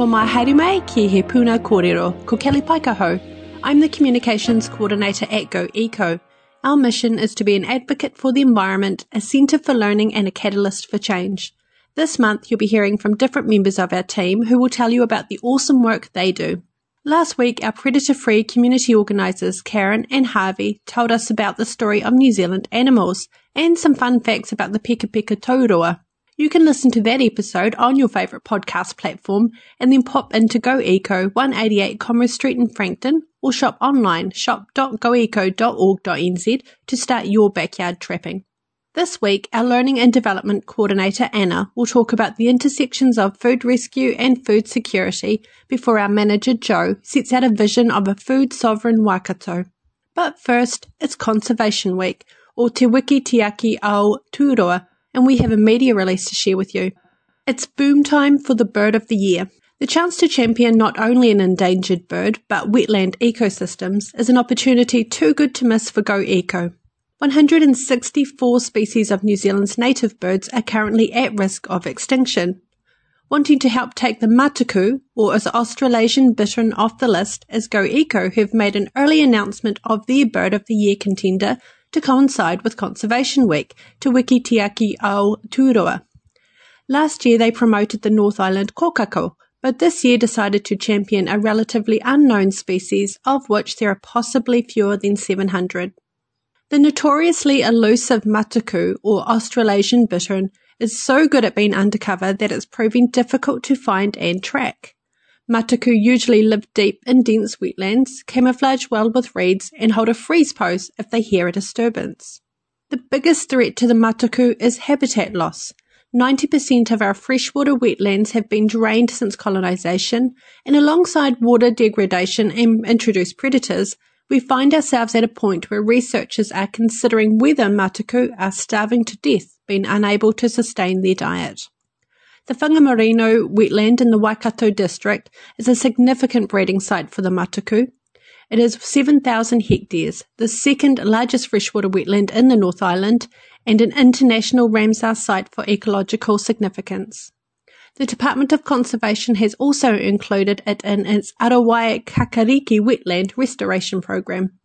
Ora, no mai haere mai ki he puna kōrero, ko Kelly Paikaho. I'm the Communications Coordinator at Go Eco. Our mission is to be an advocate for the environment, a centre for learning and a catalyst for change. This month you'll be hearing from different members of our team who will tell you about the awesome work they do. Last week, our predator-free community organisers Karen and Harvey told us about the story of New Zealand animals and some fun facts about the Peka Peka Tauroa. You can listen to that episode on your favourite podcast platform and then pop into Go Eco 188 Commerce Street in Frankton or shop online shop.goeco.org.nz to start your backyard trapping. This week, our Learning and Development Coordinator Anna will talk about the intersections of food rescue and food security before our manager Joe sets out a vision of a food sovereign Waikato. But first, it's Conservation Week, or Te Wiki Tiaki Ao Turoa, and we have a media release to share with you. It's boom time for the bird of the year. The chance to champion not only an endangered bird, but wetland ecosystems is an opportunity too good to miss for Go Eco. 164 species of New Zealand's native birds are currently at risk of extinction. Wanting to help take the matuku, or as Australasian bittern, off the list, as Go Eco have made an early announcement of their Bird of the Year contender to coincide with Conservation Week Te Wiki Tiaki Ao Turoa. Last year they promoted the North Island kokako, but this year decided to champion a relatively unknown species of which there are possibly fewer than 700. The notoriously elusive matuku or Australasian bittern is so good at being undercover that it's proving difficult to find and track. Matuku usually live deep in dense wetlands, camouflage well with reeds, and hold a freeze pose if they hear a disturbance. The biggest threat to the matuku is habitat loss. 90% of our freshwater wetlands have been drained since colonisation, and alongside water degradation and introduced predators, we find ourselves at a point where researchers are considering whether matuku are starving to death, being unable to sustain their diet. The Whangamarino wetland in the Waikato district is a significant breeding site for the matuku. It is 7,000 hectares, the second largest freshwater wetland in the North Island, and an international Ramsar site for ecological significance. The Department of Conservation has also included it in its Arawai Kakariki wetland restoration program.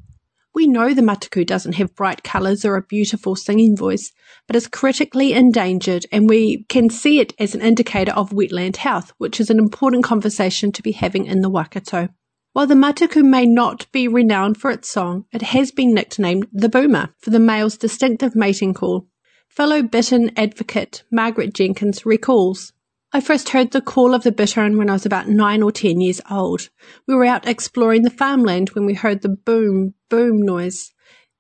We know the matuku doesn't have bright colours or a beautiful singing voice, but is critically endangered and we can see it as an indicator of wetland health, which is an important conversation to be having in the Waikato. While the matuku may not be renowned for its song, it has been nicknamed the boomer for the male's distinctive mating call. Fellow bittern advocate Margaret Jenkins recalls. I first heard the call of the bittern when I was about nine or ten years old. We were out exploring the farmland when we heard the boom, boom noise.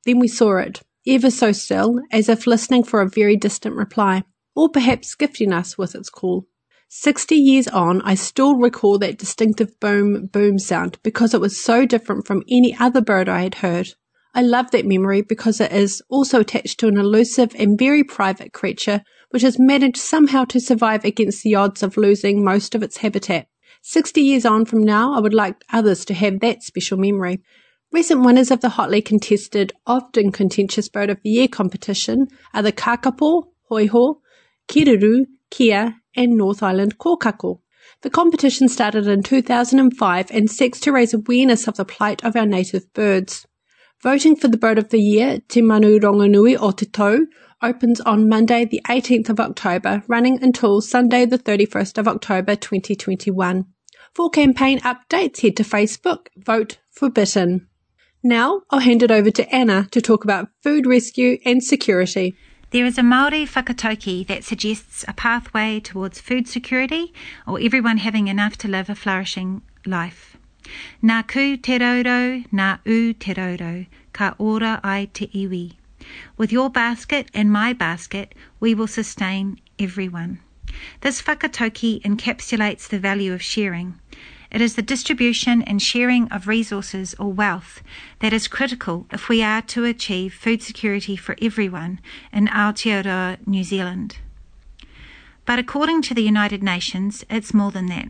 Then we saw it, ever so still, as if listening for a very distant reply, or perhaps gifting us with its call. Sixty years on, I still recall that distinctive boom, boom sound because it was so different from any other bird I had heard. I love that memory because it is also attached to an elusive and very private creature which has managed somehow to survive against the odds of losing most of its habitat. 60 years on from now, I would like others to have that special memory. Recent winners of the hotly contested, often contentious Bird of the Year competition are the Kakapo, Hoiho, Kererū, Kea, and North Island Kokako. The competition started in 2005 and seeks to raise awareness of the plight of our native birds. Voting for the Bird of the Year, Te Manu Rongonui o Te Tau, opens on Monday, the 18th of October, running until Sunday, the 31st of October 2021. For campaign updates, head to Facebook, vote for Bittern. Now, I'll hand it over to Anna to talk about food rescue and security. There is a Maori whakatauki that suggests a pathway towards food security or everyone having enough to live a flourishing life. Nā ku te rourou, nā u te rourou, ka ora ai te iwi. With your basket and my basket, we will sustain everyone. This whakatauki encapsulates the value of sharing. It is the distribution and sharing of resources or wealth that is critical if we are to achieve food security for everyone in Aotearoa, New Zealand. But according to the United Nations, it's more than that.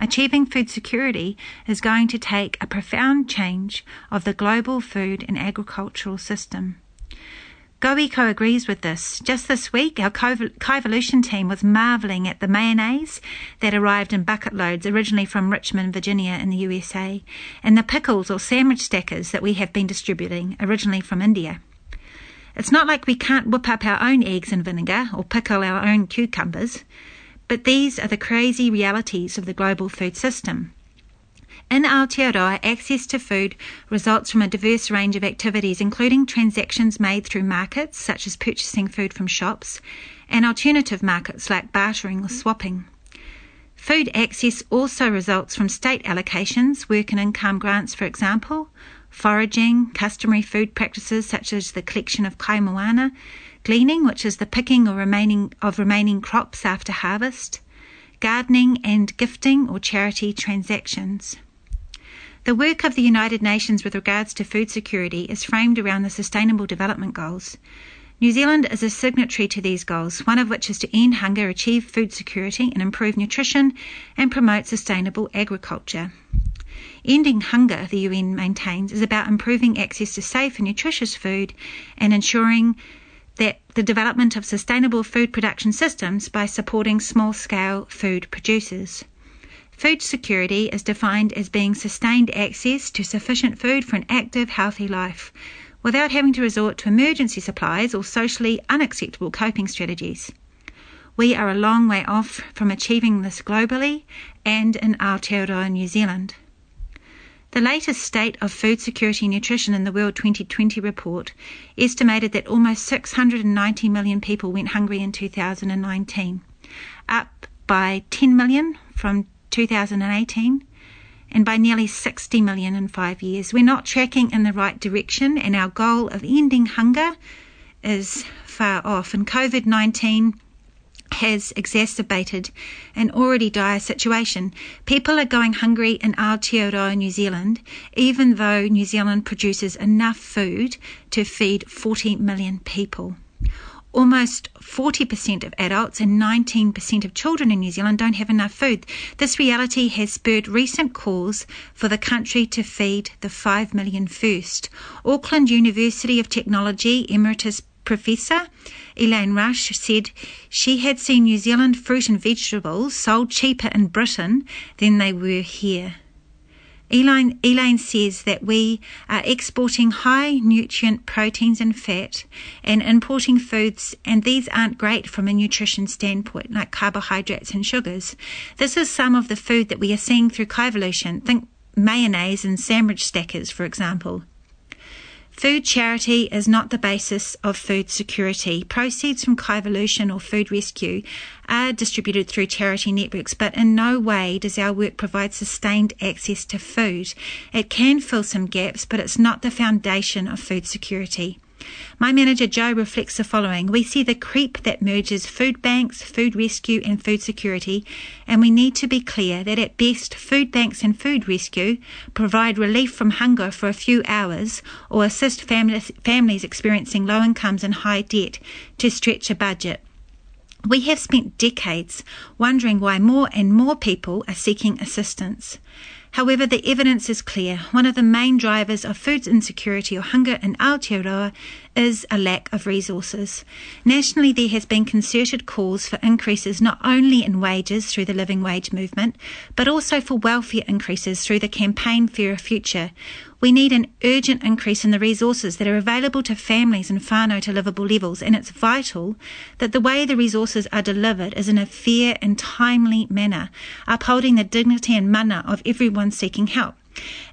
Achieving food security is going to take a profound change of the global food and agricultural system. GoEco agrees with this. Just this week, our Kaivolution team was marvelling at the mayonnaise that arrived in bucket loads originally from Richmond, Virginia in the USA, and the pickles or sandwich stackers that we have been distributing originally from India. It's not like we can't whip up our own eggs and vinegar or pickle our own cucumbers, but these are the crazy realities of the global food system. In Aotearoa, access to food results from a diverse range of activities, including transactions made through markets, such as purchasing food from shops, and alternative markets like bartering or swapping. Food access also results from state allocations, work and income grants, for example, foraging, customary food practices such as the collection of kaimoana, gleaning, which is the picking or remaining of remaining crops after harvest, gardening and gifting or charity transactions. The work of the United Nations with regards to food security is framed around the Sustainable Development Goals. New Zealand is a signatory to these goals, one of which is to end hunger, achieve food security, and improve nutrition and promote sustainable agriculture. Ending hunger, the UN maintains, is about improving access to safe and nutritious food and ensuring that the development of sustainable food production systems by supporting small scale food producers. Food security is defined as being sustained access to sufficient food for an active, healthy life without having to resort to emergency supplies or socially unacceptable coping strategies. We are a long way off from achieving this globally and in Aotearoa, New Zealand. The latest State of Food Security and Nutrition in the World 2020 report estimated that almost 690 million people went hungry in 2019, up by 10 million from 2018 and by nearly 60 million in five years. We're not tracking in the right direction, and our goal of ending hunger is far off. And COVID 19 has exacerbated an already dire situation. People are going hungry in Aotearoa, New Zealand, even though New Zealand produces enough food to feed 40 million people. Almost 40% of adults and 19% of children in New Zealand don't have enough food. This reality has spurred recent calls for the country to feed the 5 million first. Auckland University of Technology Emeritus Professor Elaine Rush said she had seen New Zealand fruit and vegetables sold cheaper in Britain than they were here. Elaine, Elaine says that we are exporting high nutrient proteins and fat and importing foods, and these aren't great from a nutrition standpoint, like carbohydrates and sugars. This is some of the food that we are seeing through Kaivolution. Think mayonnaise and sandwich stackers, for example. Food charity is not the basis of food security. Proceeds from Kaivolution or food rescue are distributed through charity networks, but in no way does our work provide sustained access to food. It can fill some gaps, but it's not the foundation of food security. My manager Joe reflects the following. We see the creep that merges food banks, food rescue, and food security, and we need to be clear that at best, food banks and food rescue provide relief from hunger for a few hours or assist families, families experiencing low incomes and high debt to stretch a budget. We have spent decades wondering why more and more people are seeking assistance. However, the evidence is clear. One of the main drivers of food insecurity or hunger in Aotearoa is a lack of resources. Nationally, there has been concerted calls for increases not only in wages through the living wage movement, but also for welfare increases through the campaign Fairer Future. We need an urgent increase in the resources that are available to families and whānau to livable levels, and it's vital that the way the resources are delivered is in a fair and timely manner, upholding the dignity and mana of everyone seeking help.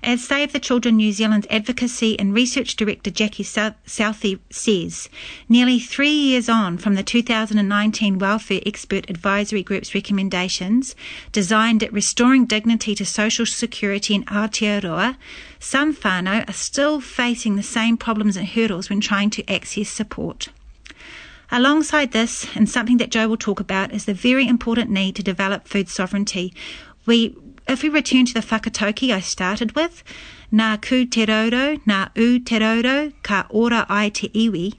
As Save the Children New Zealand Advocacy and Research Director Jackie Southey says, nearly three years on from the 2019 Welfare Expert Advisory Group's recommendations designed at restoring dignity to social security in Aotearoa, some whānau are still facing the same problems and hurdles when trying to access support. Alongside this, and something that Joe will talk about, is the very important need to develop food sovereignty. We if we return to the whakatauki I started with, nā ku te rourou, nā u te rourou, ka ora ai te iwi,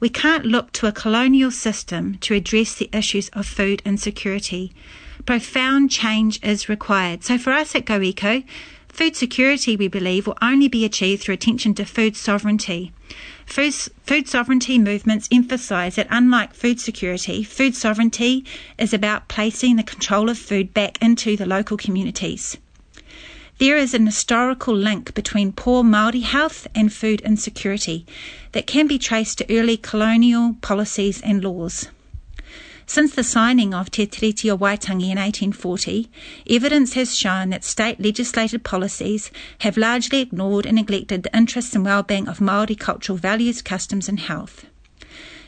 we can't look to a colonial system to address the issues of food insecurity. Profound change is required. So for us at GoEco, food security, we believe, will only be achieved through attention to food sovereignty. Food, food sovereignty movements emphasise that unlike food security, food sovereignty is about placing the control of food back into the local communities. There is an historical link between poor Māori health and food insecurity that can be traced to early colonial policies and laws. Since the signing of Te Tiriti o Waitangi in 1840, evidence has shown that state legislated policies have largely ignored and neglected the interests and well-being of Māori cultural values, customs and health.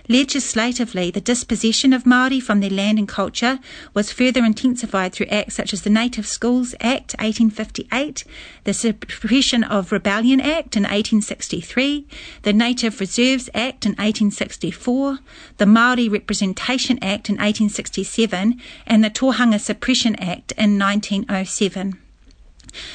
Legislatively, the dispossession of Māori from their land and culture was further intensified through acts such as the Native Schools Act 1858, the Suppression of Rebellion Act in 1863, the Native Reserves Act in 1864, the Māori Representation Act in 1867, and the Tohunga Suppression Act in 1907.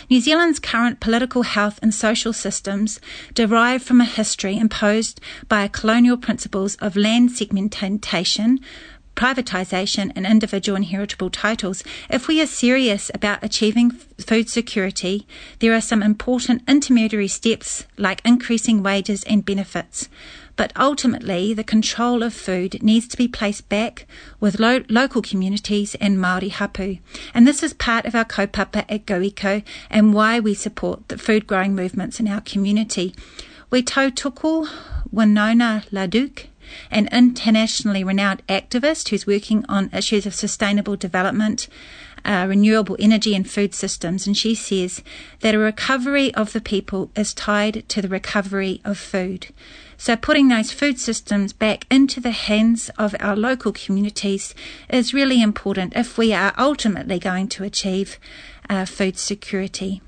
New Zealand's current political health and social systems derive from a history imposed by colonial principles of land segmentation, privatisation and individual inheritable titles, if we are serious about achieving food security, there are some important intermediary steps like increasing wages and benefits. But ultimately, the control of food needs to be placed back with lo- local communities and Māori hapu. And this is part of our kaupapa at GoEco and why we support the food growing movements in our community. We tautoko Winona LaDuke, an internationally renowned activist who's working on issues of sustainable development, uh, renewable energy and food systems. And she says that a recovery of the people is tied to the recovery of food. So putting those food systems back into the hands of our local communities is really important if we are ultimately going to achieve uh, food security.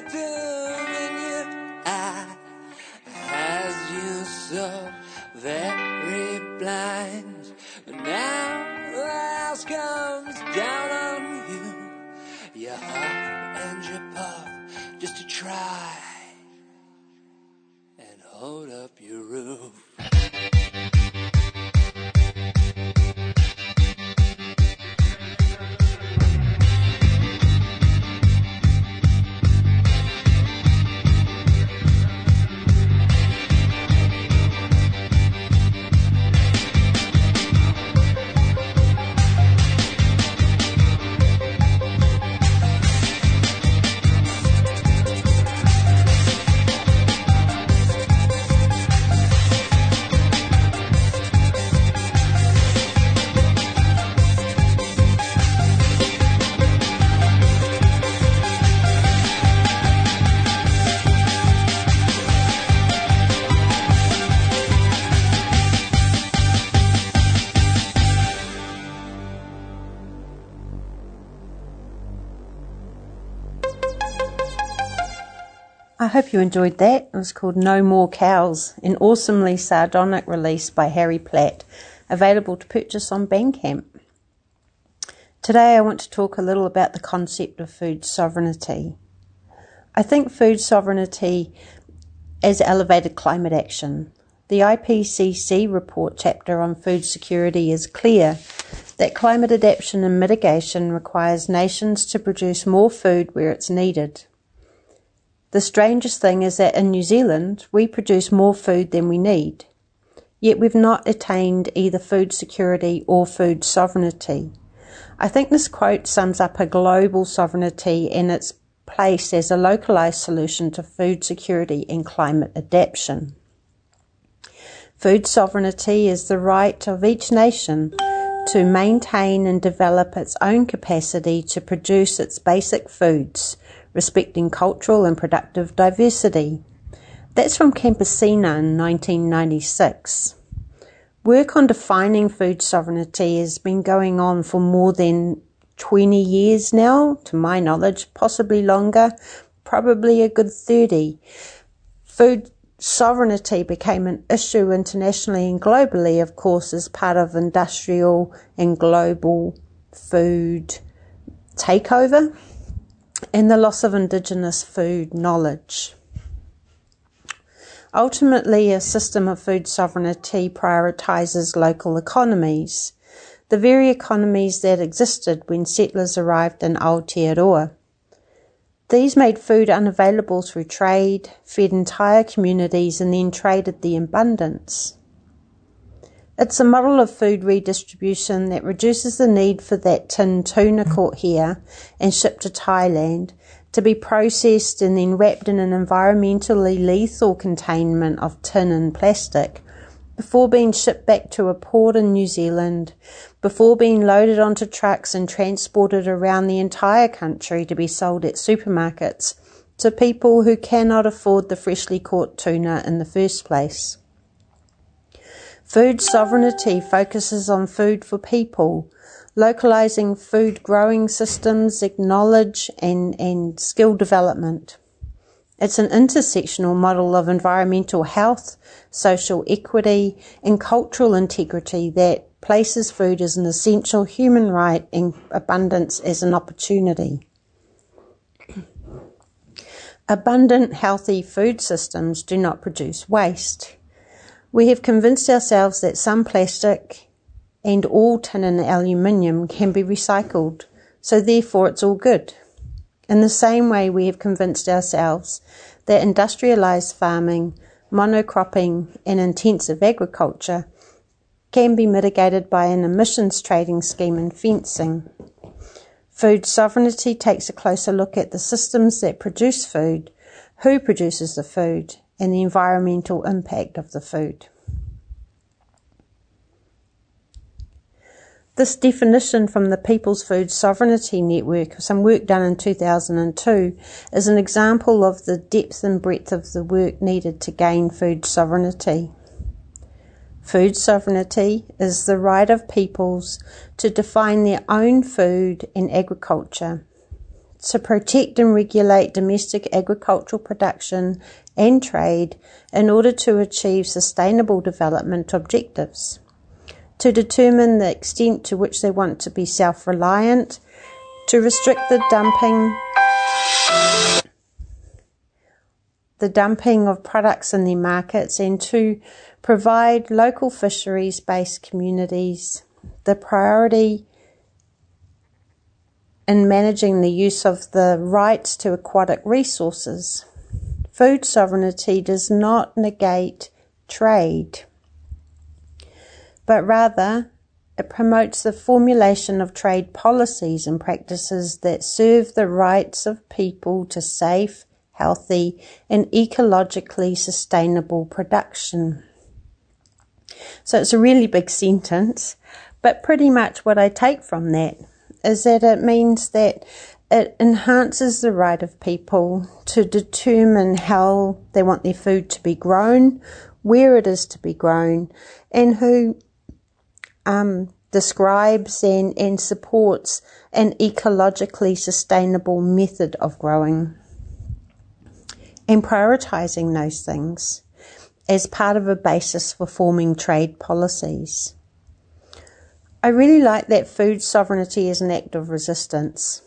Perspective in your eye has you so very blind. But now the house comes down on you, your heart and your puff just to try I hope you enjoyed that. It was called No More Cows, an awesomely sardonic release by Harry Platt, available to purchase on Bandcamp. Today I want to talk a little about the concept of food sovereignty. I think food sovereignty as elevated climate action. The IPCC report chapter on food security is clear that climate adaptation and mitigation requires nations to produce more food where it's needed. The strangest thing is that in New Zealand, we produce more food than we need, yet we've not attained either food security or food sovereignty. I think this quote sums up a global sovereignty and its place as a localized solution to food security and climate adaptation. Food sovereignty is the right of each nation to maintain and develop its own capacity to produce its basic foods respecting cultural and productive diversity. That's from Campesina in 1996. Work on defining food sovereignty has been going on for more than 20 years now, to my knowledge, possibly longer, probably a good 30. Food sovereignty became an issue internationally and globally, of course, as part of industrial and global food takeover and the loss of Indigenous food knowledge. Ultimately, a system of food sovereignty prioritises local economies, the very economies that existed when settlers arrived in Aotearoa. These made food unavailable through trade, fed entire communities, and then traded the abundance. It's a model of food redistribution that reduces the need for that tin tuna caught here and shipped to Thailand to be processed and then wrapped in an environmentally lethal containment of tin and plastic before being shipped back to a port in New Zealand, before being loaded onto trucks and transported around the entire country to be sold at supermarkets to people who cannot afford the freshly caught tuna in the first place. Food sovereignty focuses on food for people, localizing food growing systems, acknowledge and, and skill development. It's an intersectional model of environmental health, social equity, and cultural integrity that places food as an essential human right and abundance as an opportunity. Abundant, healthy food systems do not produce waste. We have convinced ourselves that some plastic and all tin and aluminium can be recycled, so therefore it's all good. In the same way, we have convinced ourselves that industrialized farming, monocropping, and intensive agriculture can be mitigated by an emissions trading scheme and fencing. Food sovereignty takes a closer look at the systems that produce food, who produces the food, and the environmental impact of the food. This definition from the People's Food Sovereignty Network, some work done in 2002, is an example of the depth and breadth of the work needed to gain food sovereignty. Food sovereignty is the right of peoples to define their own food and agriculture, to protect and regulate domestic agricultural production and trade in order to achieve sustainable development objectives to determine the extent to which they want to be self reliant, to restrict the dumping the dumping of products in their markets and to provide local fisheries based communities the priority in managing the use of the rights to aquatic resources. Food sovereignty does not negate trade but rather it promotes the formulation of trade policies and practices that serve the rights of people to safe, healthy, and ecologically sustainable production. So it's a really big sentence, but pretty much what I take from that is that it means that it enhances the right of people to determine how they want their food to be grown, where it is to be grown, and who um, describes and, and supports an ecologically sustainable method of growing and prioritizing those things as part of a basis for forming trade policies. I really like that food sovereignty is an act of resistance.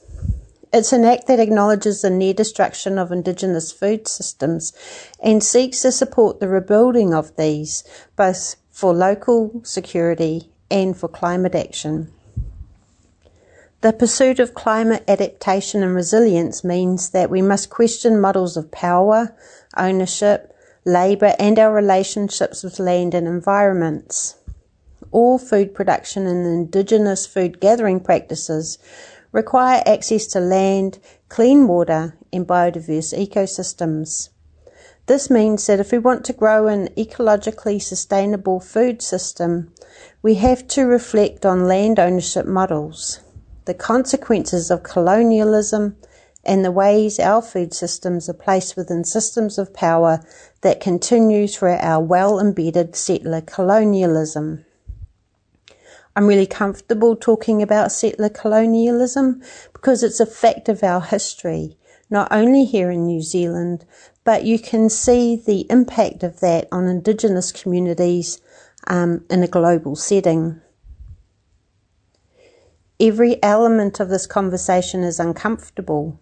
It's an act that acknowledges the near destruction of Indigenous food systems and seeks to support the rebuilding of these, both for local security and for climate action. The pursuit of climate adaptation and resilience means that we must question models of power, ownership, labour, and our relationships with land and environments. All food production and indigenous food gathering practices require access to land, clean water, and biodiverse ecosystems. This means that if we want to grow an ecologically sustainable food system, we have to reflect on land ownership models, the consequences of colonialism, and the ways our food systems are placed within systems of power that continue through our well embedded settler colonialism. I'm really comfortable talking about settler colonialism because it's a fact of our history, not only here in New Zealand, but you can see the impact of that on Indigenous communities um, in a global setting. Every element of this conversation is uncomfortable.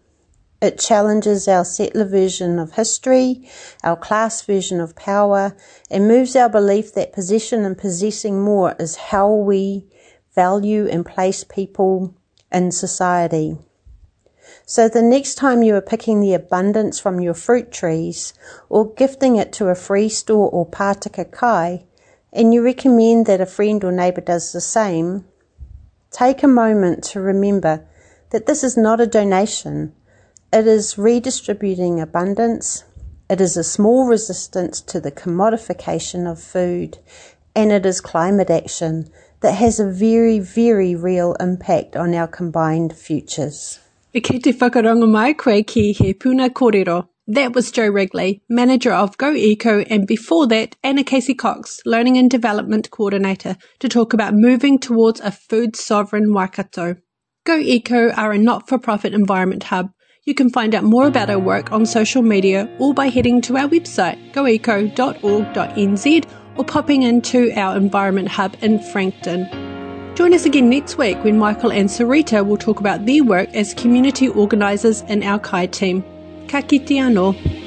It challenges our settler version of history, our class version of power, and moves our belief that possession and possessing more is how we value and place people in society. So the next time you are picking the abundance from your fruit trees or gifting it to a free store or Pātaka kai, and you recommend that a friend or neighbour does the same, take a moment to remember that this is not a donation. It is redistributing abundance. It is a small resistance to the commodification of food. And it is climate action that has a very, very real impact on our combined futures. That was Joe Wrigley, manager of Go Eco, and before that, Anna Casey Cox, Learning and Development Coordinator, to talk about moving towards a food sovereign Waikato. Go Eco are a not for profit environment hub. You can find out more about our work on social media or by heading to our website, goeco.org.nz, or popping into our environment hub in Frankton. Join us again next week when Michael and Sarita will talk about their work as community organisers in our Kai team. Ka kite anō.